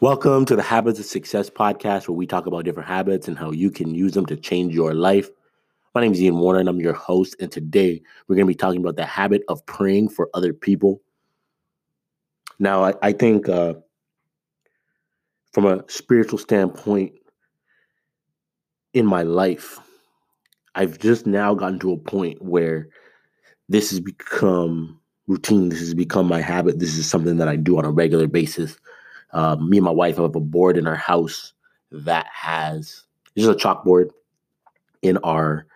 Welcome to the Habits of Success podcast, where we talk about different habits and how you can use them to change your life. My name is Ian Warner, and I'm your host. And today we're going to be talking about the habit of praying for other people. Now, I, I think uh, from a spiritual standpoint in my life, I've just now gotten to a point where this has become routine. This has become my habit. This is something that I do on a regular basis. Uh, me and my wife have a board in our house that has just a chalkboard in our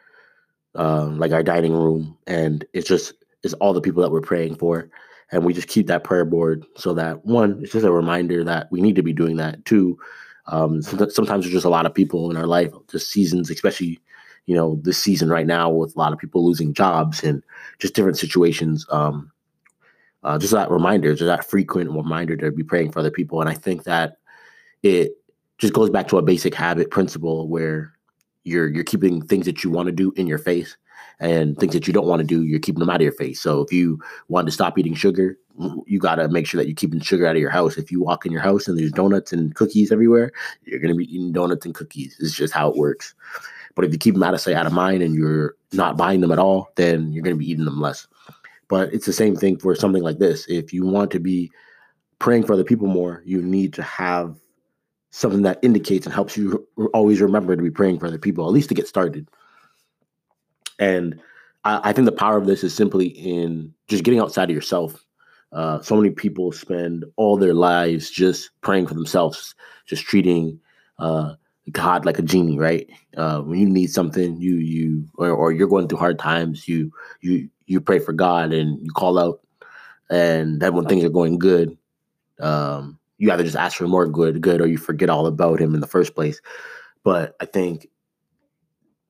uh, like our dining room, and it's just it's all the people that we're praying for, and we just keep that prayer board so that one, it's just a reminder that we need to be doing that. Two, um, sometimes there's just a lot of people in our life, just seasons, especially you know this season right now with a lot of people losing jobs and just different situations. Um, uh, just that reminder, just that frequent reminder to be praying for other people. And I think that it just goes back to a basic habit principle where you're you're keeping things that you want to do in your face and things that you don't want to do, you're keeping them out of your face. So if you want to stop eating sugar, you got to make sure that you're keeping sugar out of your house. If you walk in your house and there's donuts and cookies everywhere, you're going to be eating donuts and cookies. It's just how it works. But if you keep them out of sight, out of mind, and you're not buying them at all, then you're going to be eating them less. But it's the same thing for something like this. If you want to be praying for other people more, you need to have something that indicates and helps you always remember to be praying for other people, at least to get started. And I, I think the power of this is simply in just getting outside of yourself. Uh, so many people spend all their lives just praying for themselves, just treating uh, God like a genie, right? Uh, when you need something, you you or, or you're going through hard times, you you you pray for God and you call out, and then when things are going good, um, you either just ask for more good, good, or you forget all about Him in the first place. But I think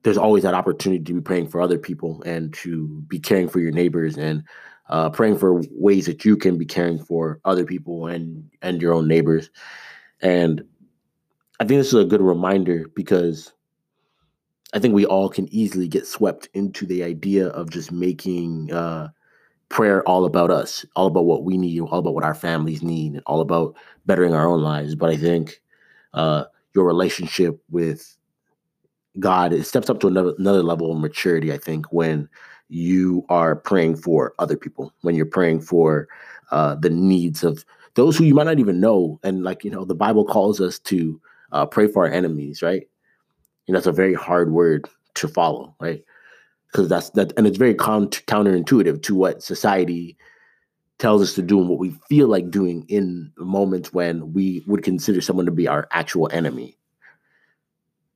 there's always that opportunity to be praying for other people and to be caring for your neighbors and uh, praying for ways that you can be caring for other people and and your own neighbors. And I think this is a good reminder because I think we all can easily get swept into the idea of just making uh, prayer all about us, all about what we need, all about what our families need, and all about bettering our own lives. But I think uh, your relationship with God it steps up to another, another level of maturity. I think when you are praying for other people, when you're praying for uh, the needs of those who you might not even know, and like you know, the Bible calls us to uh, pray for our enemies, right? And that's a very hard word to follow, right? Because that's that, and it's very con- counterintuitive to what society tells us to do and what we feel like doing in moments when we would consider someone to be our actual enemy.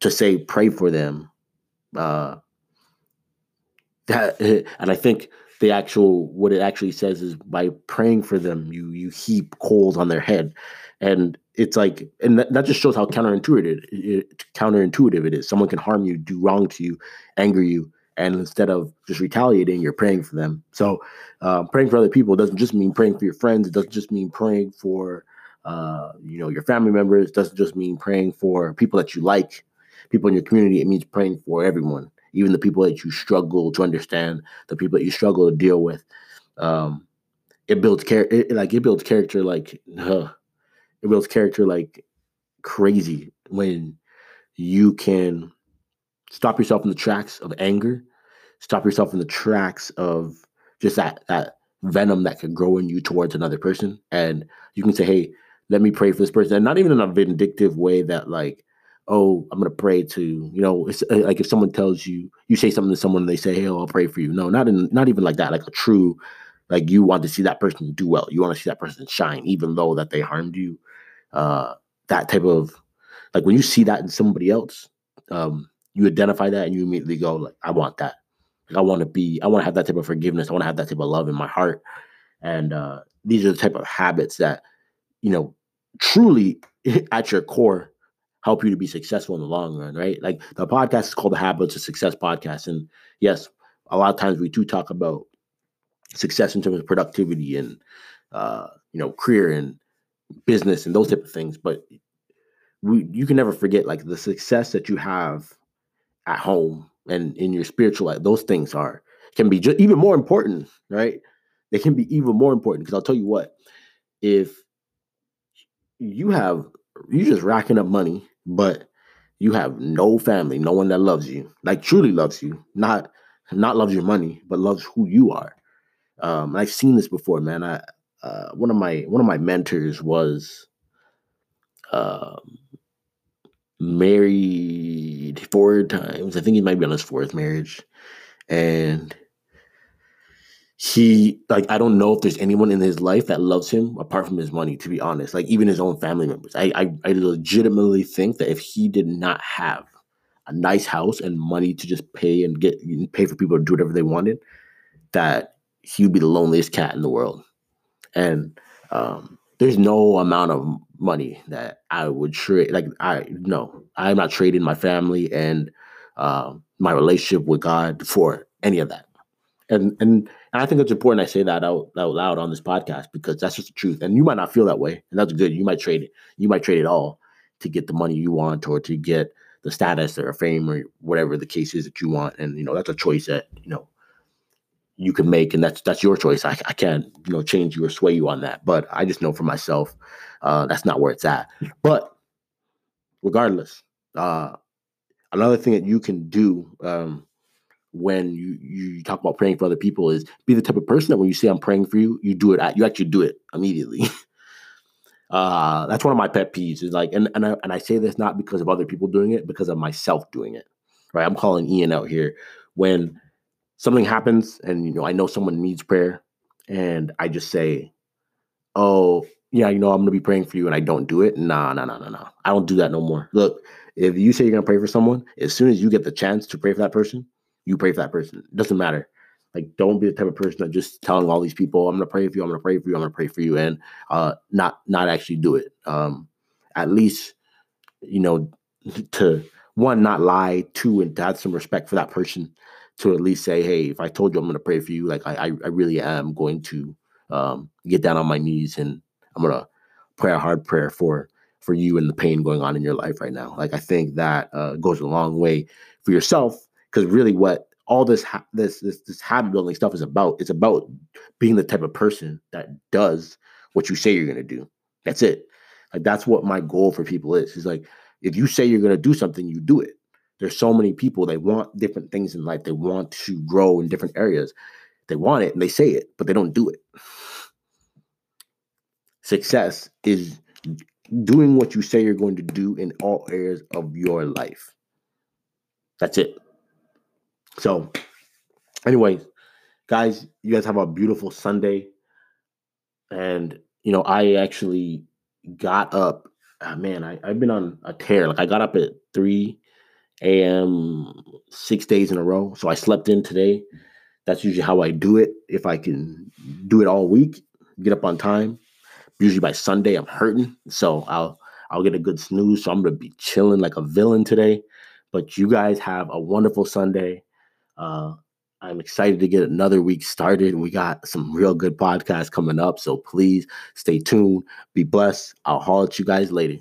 To say pray for them, uh, that, and I think the actual what it actually says is by praying for them, you you heap coals on their head, and it's like and that, that just shows how counterintuitive it, counterintuitive it is. Someone can harm you do wrong to you anger you and instead of just retaliating you're praying for them. So uh, praying for other people doesn't just mean praying for your friends it doesn't just mean praying for uh, you know your family members it doesn't just mean praying for people that you like people in your community it means praying for everyone even the people that you struggle to understand the people that you struggle to deal with um, it builds character like it builds character like uh, it builds character like crazy when you can stop yourself in the tracks of anger, stop yourself in the tracks of just that that venom that could grow in you towards another person, and you can say, "Hey, let me pray for this person," and not even in a vindictive way that like, "Oh, I'm gonna pray to," you know, it's uh, like if someone tells you, you say something to someone, and they say, "Hey, I'll pray for you." No, not in not even like that. Like a true, like you want to see that person do well. You want to see that person shine, even though that they harmed you uh, that type of like when you see that in somebody else, um, you identify that and you immediately go like, I want that. Like, I want to be, I want to have that type of forgiveness. I want to have that type of love in my heart. And uh, these are the type of habits that, you know, truly at your core help you to be successful in the long run, right? Like the podcast is called the Habits of Success Podcast. And yes, a lot of times we do talk about success in terms of productivity and uh, you know, career and business and those type of things. But we, you can never forget like the success that you have at home and in your spiritual life. Those things are can be just even more important, right? They can be even more important because I'll tell you what, if you have you just racking up money, but you have no family, no one that loves you, like truly loves you, not not loves your money, but loves who you are. Um, I've seen this before, man. I uh, one of my one of my mentors was uh, married four times. I think he might be on his fourth marriage, and he like I don't know if there's anyone in his life that loves him apart from his money. To be honest, like even his own family members, I I, I legitimately think that if he did not have a nice house and money to just pay and get pay for people to do whatever they wanted, that he would be the loneliest cat in the world. And um, there's no amount of money that I would trade. Like I no, I'm not trading my family and uh, my relationship with God for any of that. And and I think it's important I say that out, out loud on this podcast because that's just the truth. And you might not feel that way, and that's good. You might trade it. You might trade it all to get the money you want or to get the status or fame or whatever the case is that you want. And you know that's a choice that you know you can make, and that's that's your choice. I, I can't you know change you or sway you on that. But I just know for myself, uh, that's not where it's at. But regardless, uh, another thing that you can do um, when you you talk about praying for other people is be the type of person that when you say I'm praying for you, you do it. You actually do it immediately. uh, that's one of my pet peeves. Is like, and and I, and I say this not because of other people doing it, because of myself doing it. Right? I'm calling Ian out here when something happens and you know I know someone needs prayer and I just say, "Oh, yeah, you know I'm to be praying for you," and I don't do it. Nah, nah, nah, nah, nah. I don't do that no more. Look, if you say you're to pray for someone, as soon as you get the chance to pray for that person, you pray for that person. It doesn't matter. Like, don't be the type of person that just telling all these people, "I'm to pray for you. I'm to pray for you. I'm to pray for you," and uh, not not actually do it. Um, at least, you know, to one, not lie. Two, and to have some respect for that person to at least say, hey, if I told you I'm to pray for you, like I, I really am going to um, get down on my knees and I'm to pray a hard prayer for for you and the pain going on in your life right now. Like I think that uh, goes a long way for yourself because really what all this ha- this this this habit building stuff is about. It's about being the type of person that does what you say you're going to do. That's it. Like that's what my goal for people is. Is like if you say you're going to do something, you do it there's so many people they want different things in life they want to grow in different areas they want it and they say it but they don't do it success is doing what you say you're going to do in all areas of your life that's it so anyways guys you guys have a beautiful sunday and you know i actually got up oh, man I, i've been on a tear like i got up at 3 a.m. six days in a row. So I slept in today. That's usually how I do it. If I can do it all week, get up on time. Usually by Sunday, I'm hurting, so I'll I'll get a good snooze. So I'm gonna be chilling like a villain today. But you guys have a wonderful Sunday. Uh, I'm excited to get another week started. We got some real good podcasts coming up, so please stay tuned. Be blessed. I'll haul at you guys later.